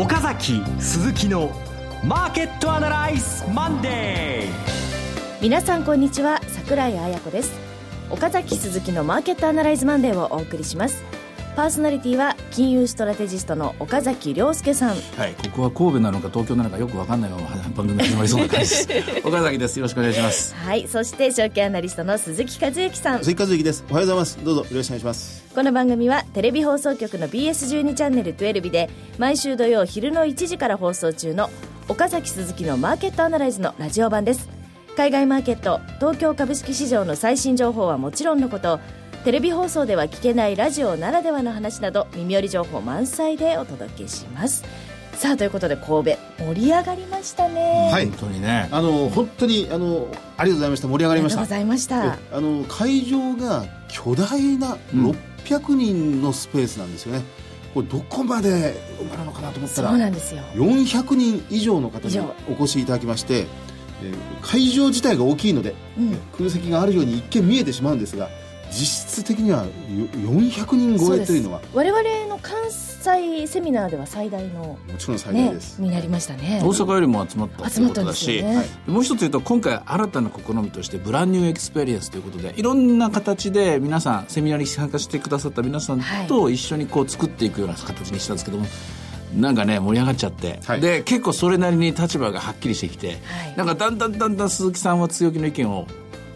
岡崎鈴木のマーケットアナライズマンデー皆さんこんにちは。桜井彩子です。岡崎鈴木のマーケットアナライズマンデーをお送りします。パーソナリティは金融ストラテジストの岡崎良介さん。はいここは神戸なのか東京なのかよく分かんないまま番組始まりそうな感じです 岡崎です。よろしくお願いします。はいそして証券アナリストの鈴木一之さん。鈴木一之です。おはようございます。どうぞよろしくお願いします。この番組はテレビ放送局の BS12 チャンネル12で毎週土曜昼の1時から放送中の岡崎鈴木のマーケットアナライズのラジオ版です。海外マーケット東京株式市場の最新情報はもちろんのことテレビ放送では聞けないラジオならではの話など耳寄り情報満載でお届けします。さあということで神戸盛り上がりましたね。はい本当にね。あの本当にあのありがとうございました。盛り上がりました。ありがとうございました。えあの会場が巨大な600人のスペースなんですよね、これどこまで埋まるのかなと思ったそうなんですよ。400人以上の方にお越しいただきまして、えー会場自体が大きいので、うん。空席があるように一見見えてしまうんですが実質的にはよ400人超えというのは。我々の関西セミナーでは最大のもちろん最大ねです、になりましたね。大阪よりも集まったという集まったんでことだし、ね、もう一つ言うと今回新たな試みとして brand new experience ということでいろんな形で皆さんセミナーに参加してくださった皆さんと一緒にこう作っていくような形にしたんですけども、なんかね盛り上がっちゃって、はい。で結構それなりに立場がはっきりしてきて、はい。なんかだんだんだんだん鈴木さんは強気の意見を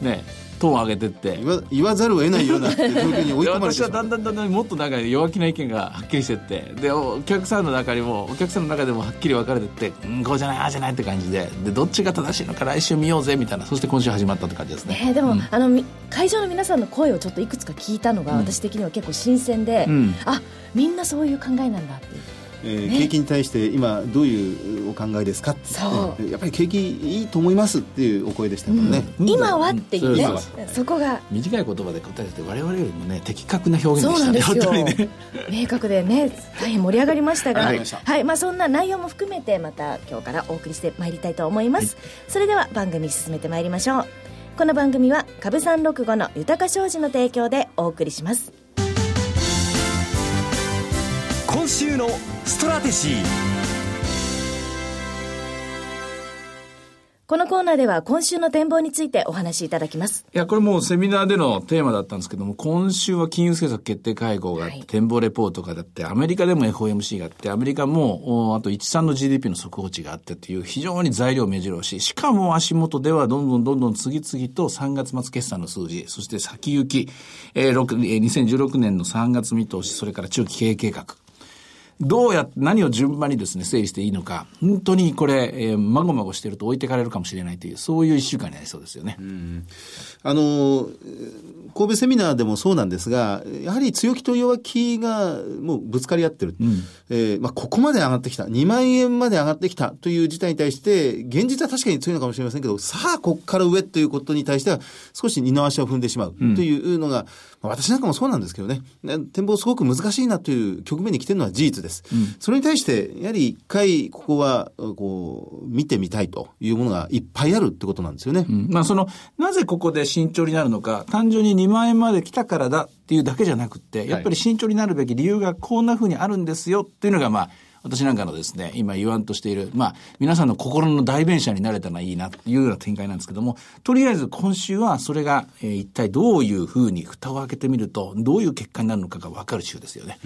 ねトーンを上げてって。言わ言わざるを得ないような状況に追いで込まれて私はだんだんだんだんもっとなんか弱気な意見がはっきりしてって。でお客さんの中にもお客さんの中でもはっきり分かれてってうんこうじゃないああじゃないって感じで。でどっちが正しいのか来週見ようぜみたいな。そして今週始まったって感じですね。ね、でも、あのみ会場の皆さんの声をちょっといくつか聞いたのが、私的には結構新鮮で、うん。あみんなそういう考えなんだっていう。ねえー景気に対して今どういうお考えですかって。そやっぱり景気いいと思いますっていうお声でしたからね、うん。今はっていうね、そこが。短い言葉で答えてて我々よりもね的確な表現そうなんでしたねですよ。本当にね。明確でね大変盛り上がりましたが。はい。はい。まあ、そんな内容も含めてまた今日からお送りしてまいりたいと思います、それでは番組進めてまいりましょうこの番組は株三六五の豊か商事の提供でお送りします。今週のストラテジー。このコーナーでは今週の展望についてお話しいただきます。いや、これもうセミナーでのテーマだったんですけども、今週は金融政策決定会合があって、はい。展望レポートがあって、アメリカでも FOMC があって、アメリカも、おあと13の GDP の速報値があってっていう、非常に材料目白押し、しかも足元ではどんどんどんどん次々と3月末決算の数字、そして先行き、えー、6えー2016年の3月見通し、それから中期経営計画。どうやって、何を順番にですね、整理していいのか、本当にこれ、えー、まごまごしてると置いてかれるかもしれないという、そういう一週間になりそうですよね。あの神戸セミナーでもそうなんですが、やはり強気と弱気がもうぶつかり合ってる。えーまあ、ここまで上がってきた。2万円まで上がってきた。という事態に対して、現実は確かに強いのかもしれませんけど、さあ、ここから上ということに対しては、少し二の足を踏んでしまう。というのが、まあ私なんかもそうなんですけどね、ね展望すごく難しいなという局面に来てるのは事実です。それに対して、やはり一回ここは、こう、見てみたいというものがいっぱいあるってことなんですよね。うんまあその、なぜここで慎重になるのか、単純に2万円まで来たからだっていうだけじゃなくて、やっぱり慎重になるべき理由がこんな風にあるんですよっていうのが、まあ、私なんかのですね、今言わんとしている、まあ、皆さんの心の代弁者になれたらいいなっていうような展開なんですけども、とりあえず今週はそれが、えー一体どういう風に蓋を開けてみると、どういう結果になるのかが分かる週ですよね。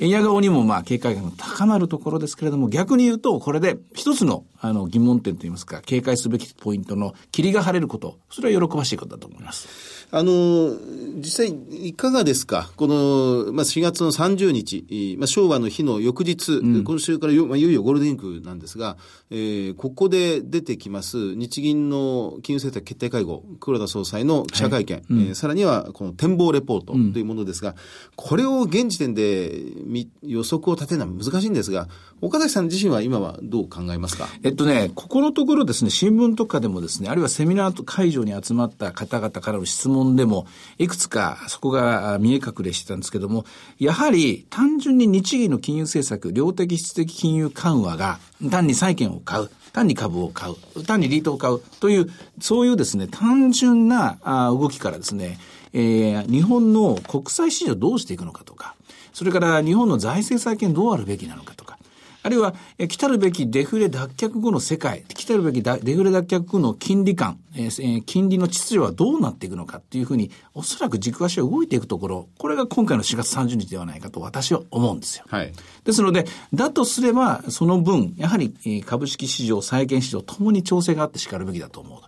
円安顔にもまあ警戒感が高まるところですけれども、逆に言うと、これで一つのあの疑問点といいますか、警戒すべきポイントの霧が晴れること、それは喜ばしいことだと思います。あの、実際いかがですか？この、まあ、4月の30日、まあ、昭和の日の翌日、今週からよ、まあ、いよいよゴールデンウィークなんですが、えーここで出てきます日銀の金融政策決定会合、黒田総裁の記者会見、えーさらにはこの展望レポートというものですが、これを現時点でみ予測を立てるのは難しいんですが、岡崎さん自身は今はどう考えますか？えっとね、ここのところですね、新聞とかでもですね、あるいはセミナー会場に集まった方々からの質問でも、いくつかそこが見え隠れしてたんですけども、やはり単純に日銀の金融政策、量的質的金融緩和が単に債券を買う、単に株を買う、単にリートを買うという、そういうですね、単純な動きからですね、えー日本の国際市場どうしていくのかとか、それから日本の財政再建どうあるべきなのかとか、あるいは、え来たるべきデフレ脱却後の世界、来たるべきデフレ脱却後の金利感、えー、金利の秩序はどうなっていくのかっていうふうに、おそらく軸足が動いていくところ、これが今回の4月30日ではないかと私は思うんですよ。はい。ですので、だとすれば、その分、やはり株式市場、債券市場ともに調整があって叱るべきだと思う。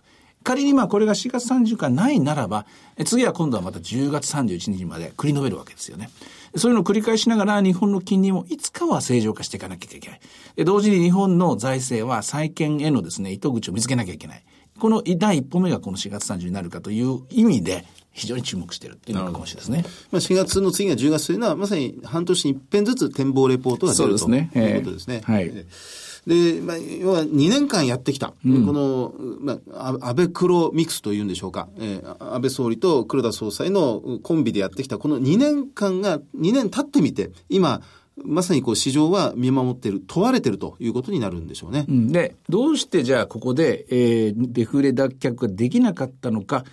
仮にまあこれが4月30日からないならば、次は今度はまた10月31日まで繰り延べるわけですよね。そういうのを繰り返しながら日本の金利もいつかは正常化していかなきゃいけない。で同時に日本の財政は債券へのですね、糸口を見つけなきゃいけない。この第一歩目がこの4月30日になるかという意味で、非常に注目しているっていうのがかもしれないですね。まあ、4月の次が10月というのは、まさに半年に一遍ずつ展望レポートが出ると、ね、いうことですね。はい。で、まあ、要は2年間やってきた、うん、この、まあ、安倍黒ミックスというんでしょうか、えー、安倍総理と黒田総裁のコンビでやってきた。この2年間が、2年経ってみて、今、まさにこう市場は見守っている、問われているということになるんでしょうね。うん、で、どうしてじゃあここで、えー、デフレ脱却ができなかったのか、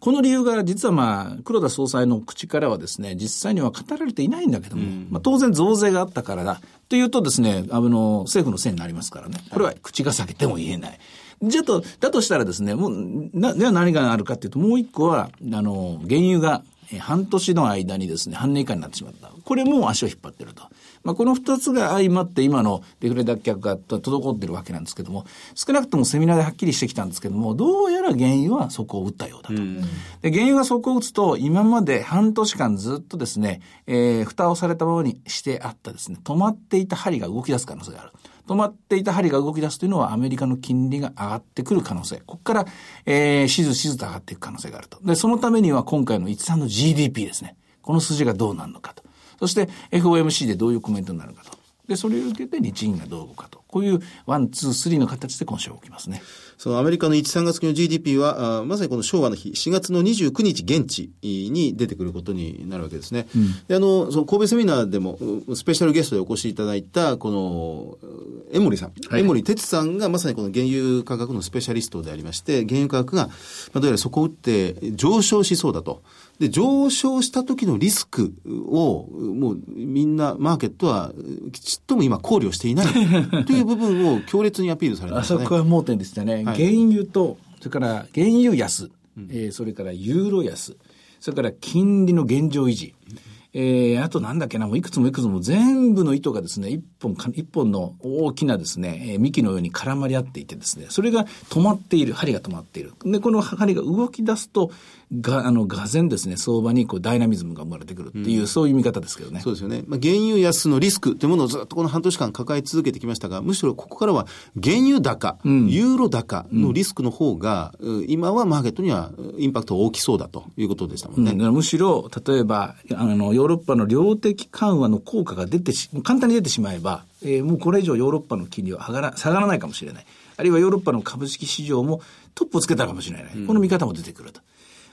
この理由が実はまあ、黒田総裁の口からはですね、実際には語られていないんだけども、うん、まあ当然増税があったからだ、というとですね、あの、政府のせいになりますからね。これは口が裂けても言えない。じゃと、だとしたらですね、もう、な、では何があるかっていうと、もう一個は、あの、原油が、半年の間にですね、半年以下になってしまった。これも足を引っ張ってると。まあ、この二つが相まって今のデフレ脱却が滞ってるわけなんですけども、少なくともセミナーではっきりしてきたんですけども、どうやら原油は底を打ったようだと。で、原油が底を打つと、今まで半年間ずっとですね、えー、蓋をされたままにしてあったですね、止まっていた針が動き出す可能性がある。止まっていた針が動き出すというのはアメリカの金利が上がってくる可能性。ここから、えー、しずしずと上がっていく可能性があると。で、そのためには今回の1、3の GDP ですね。この数字がどうなるのかと。そして FOMC でどういうコメントになるかと。で、それを受けて日銀がどう動くかと。こういう one, two, three の形で今週起きますね。そのアメリカの1、3月期の GDP は、あまさにこの昭和の日、4月の29日現地に出てくることになるわけですね。うん、であの、その神戸セミナーでも、スペシャルゲストでお越しいただいた、この、江森さん、はい、江森哲さんがまさにこの原油価格のスペシャリストでありまして、原油価格が、まあ、どうやらそこを打って上昇しそうだと。で、上昇した時のリスクを、もうみんなマーケットはきちっとも今考慮していないという部分を強烈にアピールされてますね。あそこは盲点でしたね。はい、原油と、それから原油安、うん、えー、それからユーロ安、それから金利の現状維持。えー、あとなんだっけな、もういくつもいくつも全部の糸がですね、一本、一本の大きなですね、えー、幹のように絡まり合っていてですね、それが止まっている、針が止まっている。で、この針が動き出すと、が、あの、がぜんですね、相場にこうダイナミズムが生まれてくるっていう、うん、そういう見方ですけどね。そうですよね。まあ、原油安のリスクというものをずっとこの半年間抱え続けてきましたが、むしろここからは原油高、うん、ユーロ高のリスクの方が、うん、今はマーケットにはインパクト大きそうだということでしたもんね。むしろ、例えば、あの、ヨーロッパの量的緩和の効果が出てし、簡単に出てしまえば、えー、もうこれ以上ヨーロッパの金利は上がら、下がらないかもしれない。あるいはヨーロッパの株式市場もトップをつけたかもしれない。この見方も出てくると。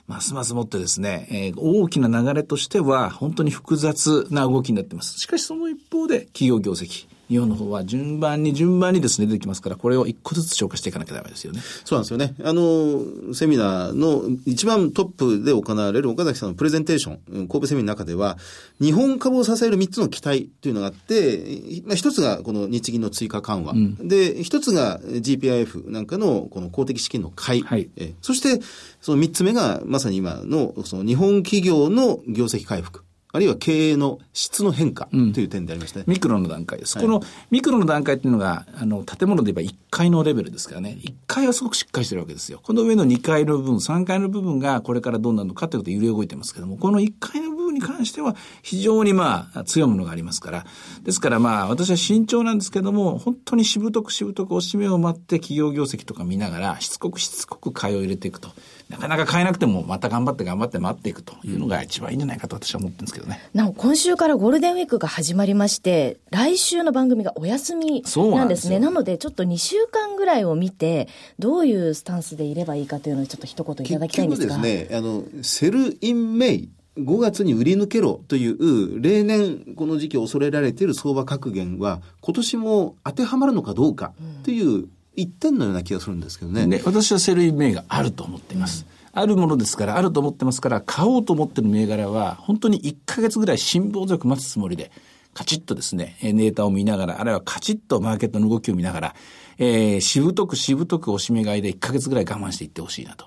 ますますもってですね、えー、大きな流れとしては本当に複雑な動きになっています。しかしその一方で企業業績。日本の方は順番に順番にですね、出てきますから、これを一個ずつ消化していかなきゃダメですよね。そうなんですよね。あの、セミナーの一番トップで行われる岡崎さんのプレゼンテーション、神戸セミナーの中では、日本株を支える3つの期待というのがあって、まあ、一つがこの日銀の追加緩和。うん、で、一つが GPIF なんかのこの公的資金の買い。はい、えそして、その3つ目がまさに今のその日本企業の業績回復。あるいは経営の質の変化という点でありましたね、うん、ミクロの段階です。はい、このミクロの段階っていうのが、あの、建物で言えば1階のレベルですからね、1階はすごくしっかりしてるわけですよ。この上の2階の部分、3階の部分がこれからどうなるのかということで揺れ動いてますけども、この1階の部分に関しては非常にまあ強いものがありますから、ですからまあ私は慎重なんですけども、本当にしぶとくしぶとくおしめを待って企業業績とか見ながら、しつこくしつこく買いを入れていくと。なかなか買えなくても、また頑張って頑張って待っていくというのが一番いいんじゃないかと私は思ってるんですけどね。なお、今週からゴールデンウィークが始まりまして、来週の番組がお休みなんですね。なので、ちょっと2週間ぐらいを見て、どういうスタンスでいればいいかというのをちょっと一言いただきたいんですが。結局ですね、あの、 Sell in May。5月に売り抜けろという例年この時期恐れられている相場格言は今年も当てはまるのかどうかという一点のような気がするんですけどね。ね私は Sell in May があると思っています。あるものですから、あると思ってますから、買おうと思ってる銘柄は、本当に1ヶ月ぐらい辛抱強く待つつもりで、カチッとですね、データを見ながら、あるいはカチッとマーケットの動きを見ながら、えー、しぶとくしぶとく押し目買いで1ヶ月ぐらい我慢していってほしいなと。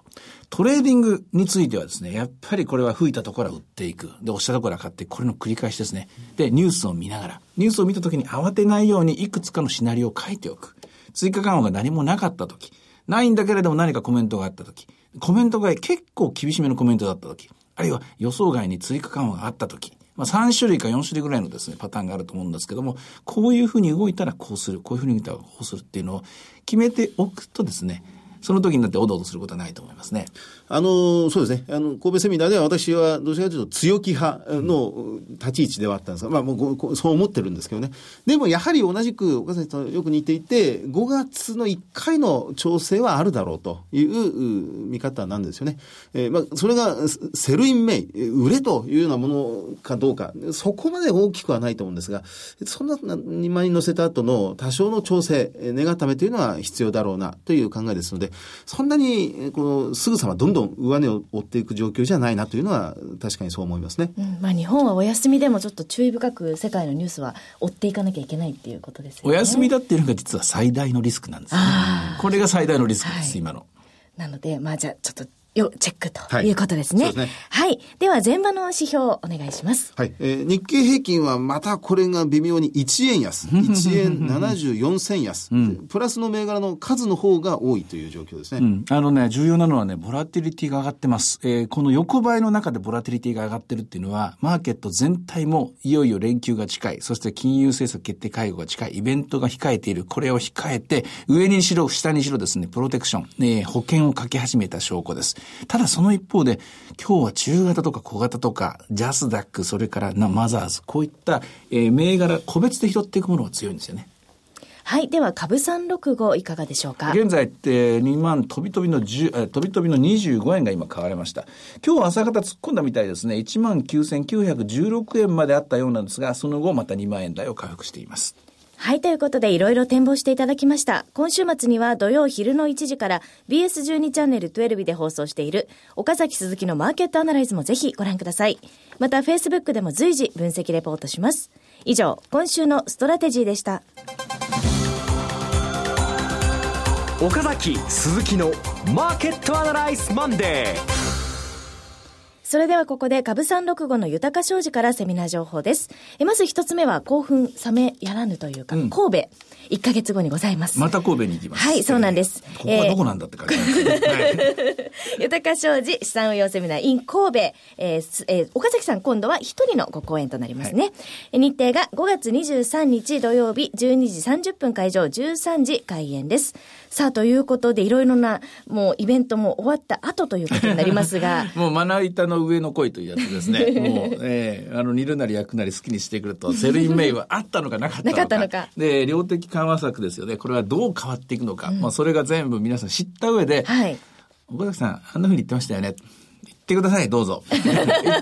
トレーディングについてはですね、やっぱりこれは吹いたところは売っていく。で、押したところは買って、これの繰り返しですね。で、ニュースを見ながら、ニュースを見たときに慌てないようにいくつかのシナリオを書いておく。追加緩和が何もなかったとき、ないんだけれども何かコメントがあったとき、コメントが結構厳しめのコメントだったとき、あるいは予想外に追加緩和があったとき、まあ、3種類か4種類ぐらいのですね、パターンがあると思うんですけども、こういうふうに動いたらこうする、こういうふうに動いたらこうするっていうのを決めておくとですね、その時になっておどおどすることはないと思いますね。あの、そうですね。あの、神戸セミナーでは私はどちらかというと強気派の立ち位置ではあったんですが、まあもうそう思ってるんですけどね。でもやはり同じく岡崎さんとよく似ていて、5月の1回の調整はあるだろうという見方なんですよね。えー、まあそれが Sell in May、売れというようなものかどうか、そこまで大きくはないと思うんですが、そんな2万円乗せた後の多少の調整、値固めというのは必要だろうなという考えですので、そんなに、この、すぐさまどんどん上値を追っていく状況じゃないなというのは、確かにそう思いますね。うん、まあ、日本はお休みでもちょっと注意深く世界のニュースは追っていかなきゃいけないっていうことですよね。お休みだっていうのが実は最大のリスクなんですね。これが最大のリスクです、はい、今の。なので、まあじゃあちょっとよ、チェックということですね。はい、ねはい。では、前場の指標お願いします。はい。えー、日経平均はまたこれが微妙に1円安。1円74銭安、うん。プラスの銘柄の数の方が多いという状況ですね。うん、あのね、重要なのはね、ボラティリティが上がってます。えー、この横ばいの中でボラティリティが上がってるっていうのは、マーケット全体もいよいよ連休が近い。そして金融政策決定会合が近い。イベントが控えている。これを控えて、上にしろ、下にしろですね、プロテクション、えー、保険をかけ始めた証拠です。ただその一方で、今日は中型とか小型とか、ジャスダック、それからなマザーズ、こういった、えー、銘柄、個別で拾っていくものが強いんですよね。はい。では、株365いかがでしょうか？現在って2万飛び飛びの10、飛び飛びの25円が今買われました。今日朝方突っ込んだみたいですね。1万9916円まであったようなんですが、その後また2万円台を回復しています。はい、ということでいろいろ展望していただきました。今週末には土曜昼の1時から BS12 チャンネル12で放送している岡崎鈴木のマーケットアナライズもぜひご覧ください。また Facebook でも随時分析レポートします。以上、今週のストラテジーでした。岡崎鈴木のマーケットアナライズマンデー。それではここで株三六五の豊か商事からセミナー情報です。えまず一つ目は興奮冷めやらぬというか、うん、神戸。1か月後にございます。また神戸に行きます。はい、そうなんです。ここはどこなんだって感じですね。はい、豊か商事資産運用セミナー in 神戸。えーえー、岡崎さん今度は一人のご講演となりますね。はい、日程が5月23日土曜日12時30分会場13時開演です。さあ、ということで、いろいろな、もうイベントも終わった後ということになりますが。もうまな板の上の鯉というやつですね。もう、えー、あの、煮るなり焼くなり好きにしてくれと、 Sell in May はあったのかなかったのか。なかったのか。で、量的緩和策ですよね。これはどう変わっていくのか。うん、まあ、それが全部皆さん知った上で、はい。岡崎さん、あんなふうに言ってましたよね。言ってください、どうぞ。言って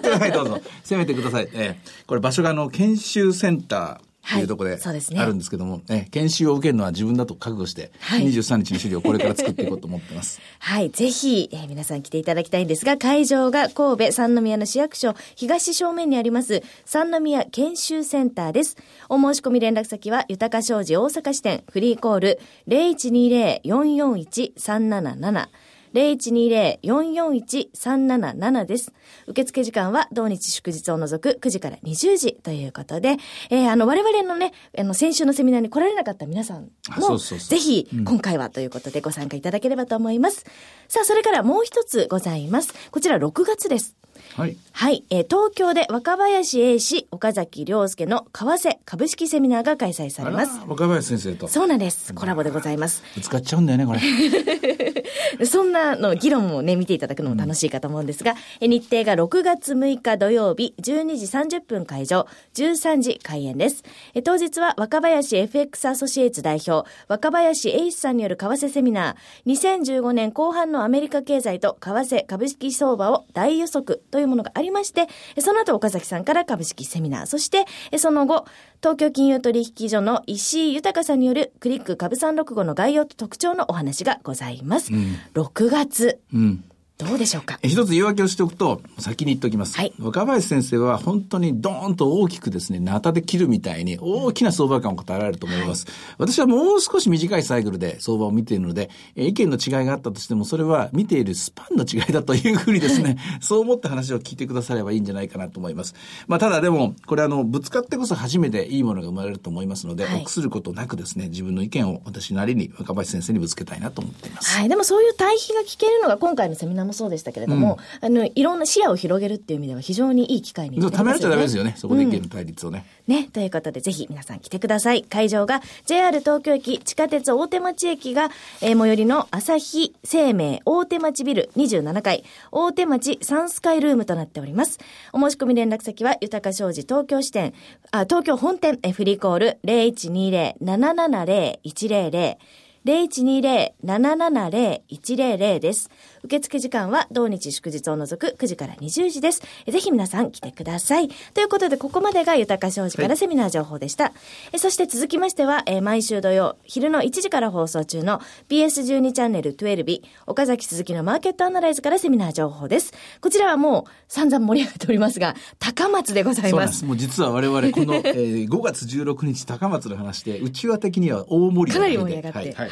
ください、どうぞ。攻めてください。えー、これ場所があの、研修センター、というところであるんですけども、はいね、研修を受けるのは自分だと覚悟して、はい、23日の資料をこれから作っていこうと思ってます。はい、ぜひ、えー、皆さん来ていただきたいんですが、会場が神戸三宮の市役所東正面にあります三宮研修センターです。お申し込み連絡先は、豊か商事大阪支店フリーコール0120-441-377 0120-441-377です。受付時間は同日祝日を除く9時から20時ということで、えー、あの、我々のね、あの、先週のセミナーに来られなかった皆さんも、ぜひ、今回はということでご参加いただければと思います。うん、さあ、それからもう一つございます。こちら6月です。はい。はい。えー、東京で若林英氏、岡崎良介の為替株式セミナーが開催されます。若林先生と。そうなんです。コラボでございます。ぶつかっちゃうんだよね、これ。そんなの議論をね、見ていただくのも楽しいかと思うんですが、うん、日程が6月6日土曜日、12時30分会場、13時開演です。え当日は若林 FX アソシエイツ代表、若林英氏さんによる為替セミナー、2015年後半のアメリカ経済と為替株式相場を大予測というものがありまして、その後岡崎さんから株式セミナー、そしてその後、東京金融取引所の石井豊さんによるクリック株365の概要と特徴のお話がございます。うん、6月。うんどうでしょうか？一つ言い訳をしておくと、先に言っておきます。はい若林先生は本当にドーンと大きくですね、ナタで切るみたいに大きな相場感を語られると思います。私はもう少し短いサイクルで相場を見ているので、え意見の違いがあったとしても、それは見ているスパンの違いだというふうにですね、そう思った話を聞いてくださればいいんじゃないかなと思います。まあ、ただでも、これあの、ぶつかってこそ初めていいものが生まれると思いますので、はい臆することなくですね、自分の意見を私なりに若林先生にぶつけたいなと思っています。はい。でもそういう対比が聞けるのが今回のセミナーもそうでしたけれども、あの、いろんな視野を広げるっていう意味では非常にいい機会になりますためらっちゃダメですよね、そこで意うん見の対立をね。ね。ということで、ぜひ皆さん来てください。会場が JR 東京駅、地下鉄大手町駅が、えー最寄りの朝日生命大手町ビル27階、大手町サンスカイルームとなっております。お申し込み連絡先は、豊か商事東京支店、あ、東京本店、えーフリーコール0120-770-100 0120-770-100です。受付時間は同日祝日を除く9時から20時です。えぜひ皆さん来てください。ということで、ここまでが豊か商事からセミナー情報でした。えそして続きましては、えー毎週土曜、昼の1時から放送中の BS12 チャンネル12日、岡崎鈴木のマーケットアナライズからセミナー情報です。こちらはもう散々盛り上がっておりますが、高松でございま。そうですす。もう実は我々この、えー5月16日高松の話で、うちわ的には大盛りかなり上がりで盛り上がって。はいはい。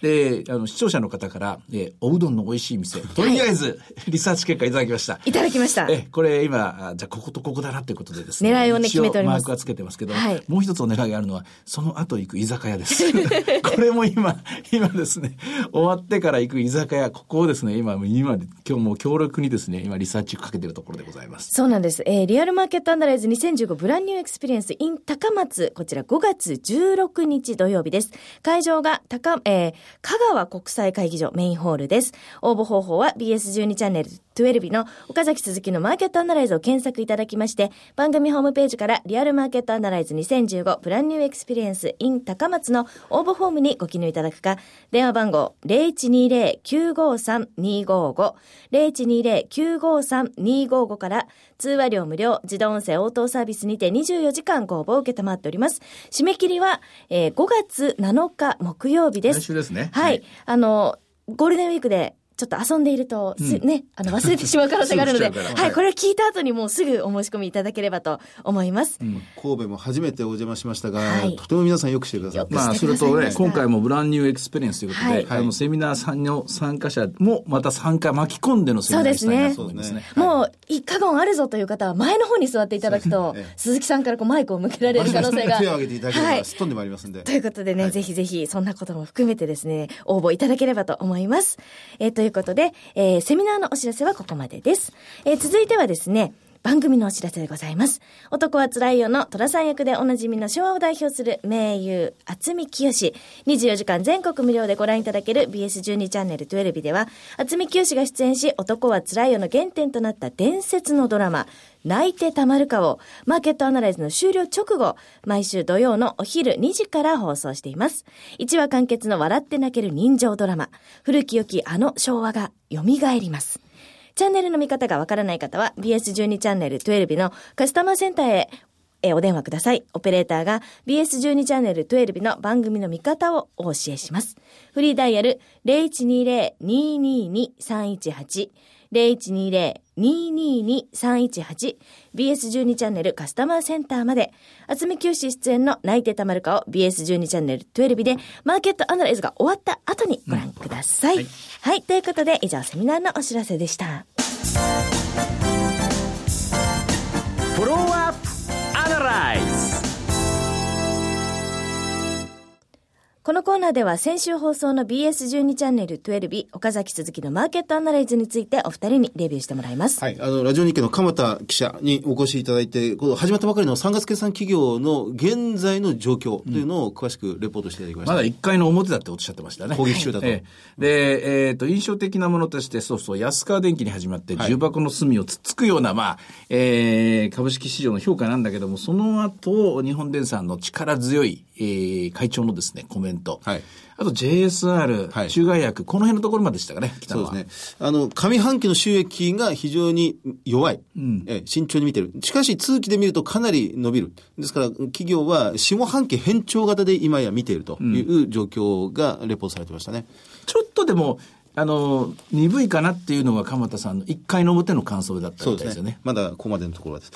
で、あの、視聴者の方から、えーおうどんの美味しい店、とりあえず、リサーチ結果いただきました。いただきました。え、これ今、あじゃあこことここだなということでですね。狙いをね決めておりますマークはつけてますけど、はいもう一つお願いがあるのは、その後行く居酒屋です。これも今、今ですね、終わってから行く居酒屋、ここをですね、今、今、今日もう強力にですね、今リサーチかけてるところでございます。そうなんです。えー、リアルマーケットアナライズ2015ブランニューエクスペリエンス in 高松。こちら5月16日土曜日です。会場が高、えー、香川国際会議場メインホールです。応募方法は BS12 チャンネル12日の岡崎鈴木のマーケットアナライズを検索いただきまして、番組ホームページからリアルマーケットアナライズ2015ブランニューエクスペリエンス in 高松の応募フォームにご記入いただくか、電話番号0120-953-255 0120-953-255から通話料無料自動音声応答サービスにて24時間ご応募を受けたまっております。締め切りは、えー5月7日木曜日です。来週ですねはい。はいあの、ゴールデンウィークでちょっと遊んでいると、すね、あの、忘れてしまう可能性があるので、はい、これを聞いた後にもうすぐお申し込みいただければと思います。神戸も初めてお邪魔しましたが、はいとても皆さんよくしてくださって。まあ、それとね、今回も Brand New Experience ということで、はいあの、セミナーさんの参加者もまた参加巻き込んでのセミナーにしたいなと思いますね。もう、いい過言あるぞという方は前の方に座っていただくと鈴木さんからこうマイクを向けられる可能性が。手を挙げていただければ、はいすっ飛んでまいりますんで。ということでね、ぜひぜひ、そんなことも含めてですね、応募いただければと思います。えーということで、えーセミナーのお知らせはここまでです。えー続いてはですね、番組のお知らせでございます。男は辛いよの虎さん役でおなじみの昭和を代表する名優、厚見清。24時間全国無料でご覧いただける BS12 チャンネル12日では、厚見清が出演し、男は辛いよの原点となった伝説のドラマ、泣いてたまるかを、マーケットアナライズの終了直後、毎週土曜のお昼2時から放送しています。1話完結の笑って泣ける人情ドラマ、古き良きあの昭和が蘇ります。チャンネルの見方がわからない方は BS12 チャンネル12のカスタマーセンターへえお電話ください。オペレーターが BS12 チャンネル12の番組の見方をお教えします。フリーダイヤル0120-222-318 0120-222-318 BS12 チャンネルカスタマーセンターまで厚み清出演の泣いてたまるかを BS12 チャンネル12でマーケットアナライズが終わった後にご覧ください。はい、ということで以上セミナーのお知らせでした。このコーナーでは先週放送の BS12 チャンネル12岡崎鈴木のマーケットアナライズについてお二人にレビューしてもらいます。はい。あの、ラジオ日経の鎌田記者にお越しいただいて、この始まったばかりの3月決算企業の現在の状況というのを詳しくレポートしていただきました。まだ1回の表だっておっしゃってましたね。攻撃中だと ええで、えっ、と、印象的なものとして、そうそう、安川電機に始まって、はい重箱の隅をつっつくような、まあ、えー株式市場の評価なんだけども、その後、日本電産の力強い、えー会長のですね、コメント。はいあと JSR、はい中外薬、この辺のところまでしたかね、来たのは。そうですね。あの、上半期の収益が非常に弱い。え慎重に見てる。しかし、通期で見るとかなり伸びる。ですから、企業は下半期変調型で今や見ているという状況がレポートされてましたね。ちょっとでも、あの、鈍いかなっていうのが鎌田さんの1回の表の感想だったみたいですよね。まだここまでのところです。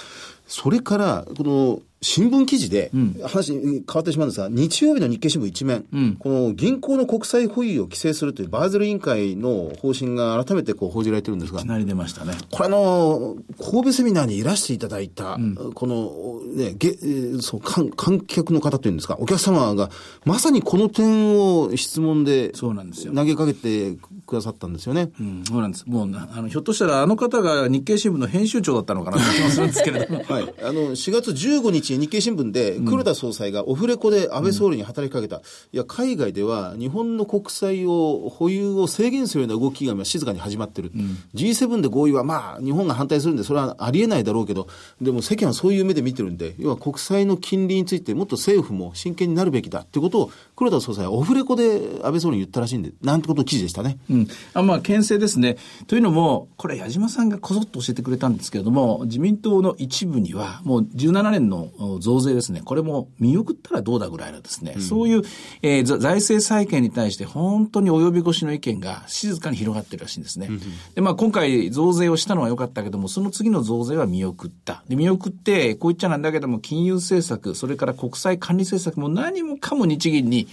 それから、この、新聞記事で、話変わってしまうんですが、日曜日の日経新聞一面、うん、この銀行の国債保有を規制するというバーゼル委員会の方針が改めてこう報じられてるんですが。いきなり出ましたね。これあの、神戸セミナーにいらしていただいた、うん、この、ね、げそう観観客の方というんですか、お客様が、まさにこの点を質問で、そうなんですよ。投げかけてくださったんですよね。うん、そうなんです。もうあの、ひょっとしたらあの方が日経新聞の編集長だったのかなと気もするんですけれども。はい。あの、4月15日日経新聞で、黒田総裁がオフレコで安倍総理に働きかけた、うん、いや、海外では日本の国債を保有を制限するような動きが今静かに始まってる。うん、G7 で合意はまあ、日本が反対するんで、それはありえないだろうけど、でも世間はそういう目で見てるんで、要は国債の金利についてもっと政府も真剣になるべきだっていうことを、黒田総裁はオフレコで安倍総理に言ったらしいんで、なんてことの記事でしたね。うん。あまあ、牽制ですね。というのも、これ矢島さんがこぞっと教えてくれたんですけれども、自民党の一部には、もう17年の増税ですね、これも見送ったらどうだぐらいのですね、うん、そういう、えー、財政再建に対して本当に及び腰の意見が静かに広がってるらしいんですね。うん、で、まあ今回増税をしたのは良かったけども、その次の増税は見送った。で、見送って、こう言っちゃなんだけども、金融政策、それから国際管理政策も何もかも日銀に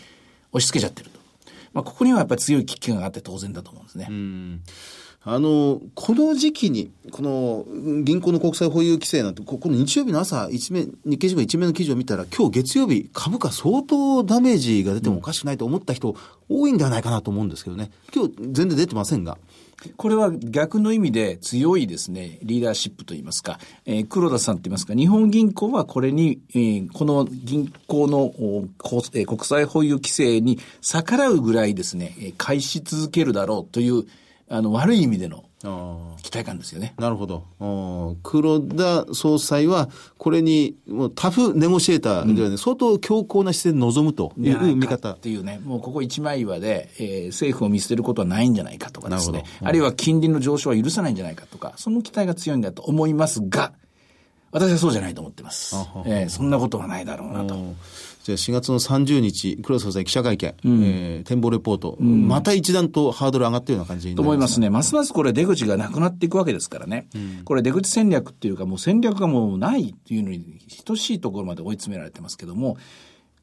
押し付けちゃってると。まあここにはやっぱり強い危機感があって当然だと思うんですね。あの、この時期に、この銀行の国債保有規制なんて、この日曜日の朝、一面、日経新聞一面の記事を見たら、今日月曜日、株価相当ダメージが出てもおかしくないと思った人、多いんではないかなと思うんですけどね。今日全然出てませんが。これは逆の意味で強いですね、リーダーシップといいますか、えー、黒田さんといいますか、日本銀行はこれに、えー、この銀行の、えー、国際保有規制に逆らうぐらいですね、返し続けるだろうというあの、悪い意味での期待感ですよね。なるほど。黒田総裁は、これに、もうタフネゴシエーターではね、うん、相当強硬な姿勢で臨むという見方。っていうね、もうここ一枚岩で、えー、政府を見捨てることはないんじゃないかとかですね、あるいは金利の上昇は許さないんじゃないかとか、その期待が強いんだと思いますが、私はそうじゃないと思ってます。えー、そんなことはないだろうなと。じゃあ4月の30日、黒田総裁記者会見、うん、えー、展望レポート、うん、また一段とハードル上がってるような感じにと思いますね。ますますこれ出口がなくなっていくわけですからね。うん、これ出口戦略っていうかもう戦略がもうないっていうのに等しいところまで追い詰められてますけども、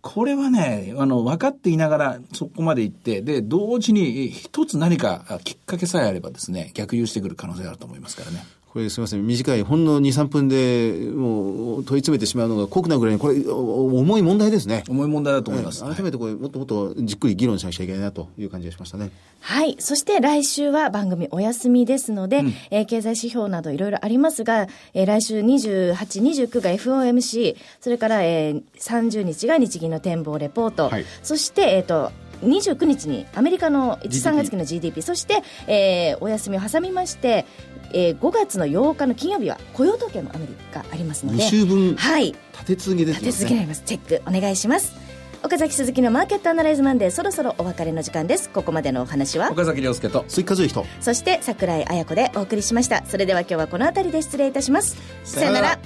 これはね、あの、分かっていながらそこまで行って、で、同時に一つ何かきっかけさえあればですね、逆輸してくる可能性があると思いますからね。これすみません、短い、ほんの2、3分でもう問い詰めてしまうのが酷なぐらいに、これ、重い問題ですね。重い問題だと思います。改めてこれ、もっともっとじっくり議論しなきゃいけないなという感じがしましたね。はい。そして来週は番組お休みですので、うん、えー、経済指標などいろいろありますが、えー、来週28、29が FOMC、それから、えー、30日が日銀の展望レポート、はい、そして、えっ、ー、と、29日にアメリカの1、3月期の GDP、そして、えー、お休みを挟みまして、えー、5月の8日の金曜日は雇用統計もアメリカありますので。2週分はい。立て続けです、ね、立て続けになります。チェックお願いします。岡崎鈴木のマーケットアナライズマンデーそろそろお別れの時間です。ここまでのお話は？岡崎亮介と鈴木和之とそして櫻井彩子でお送りしました。それでは今日はこの辺りで失礼いたします。さよなら。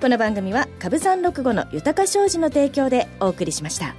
この番組は株三六五の豊か商事の提供でお送りしました。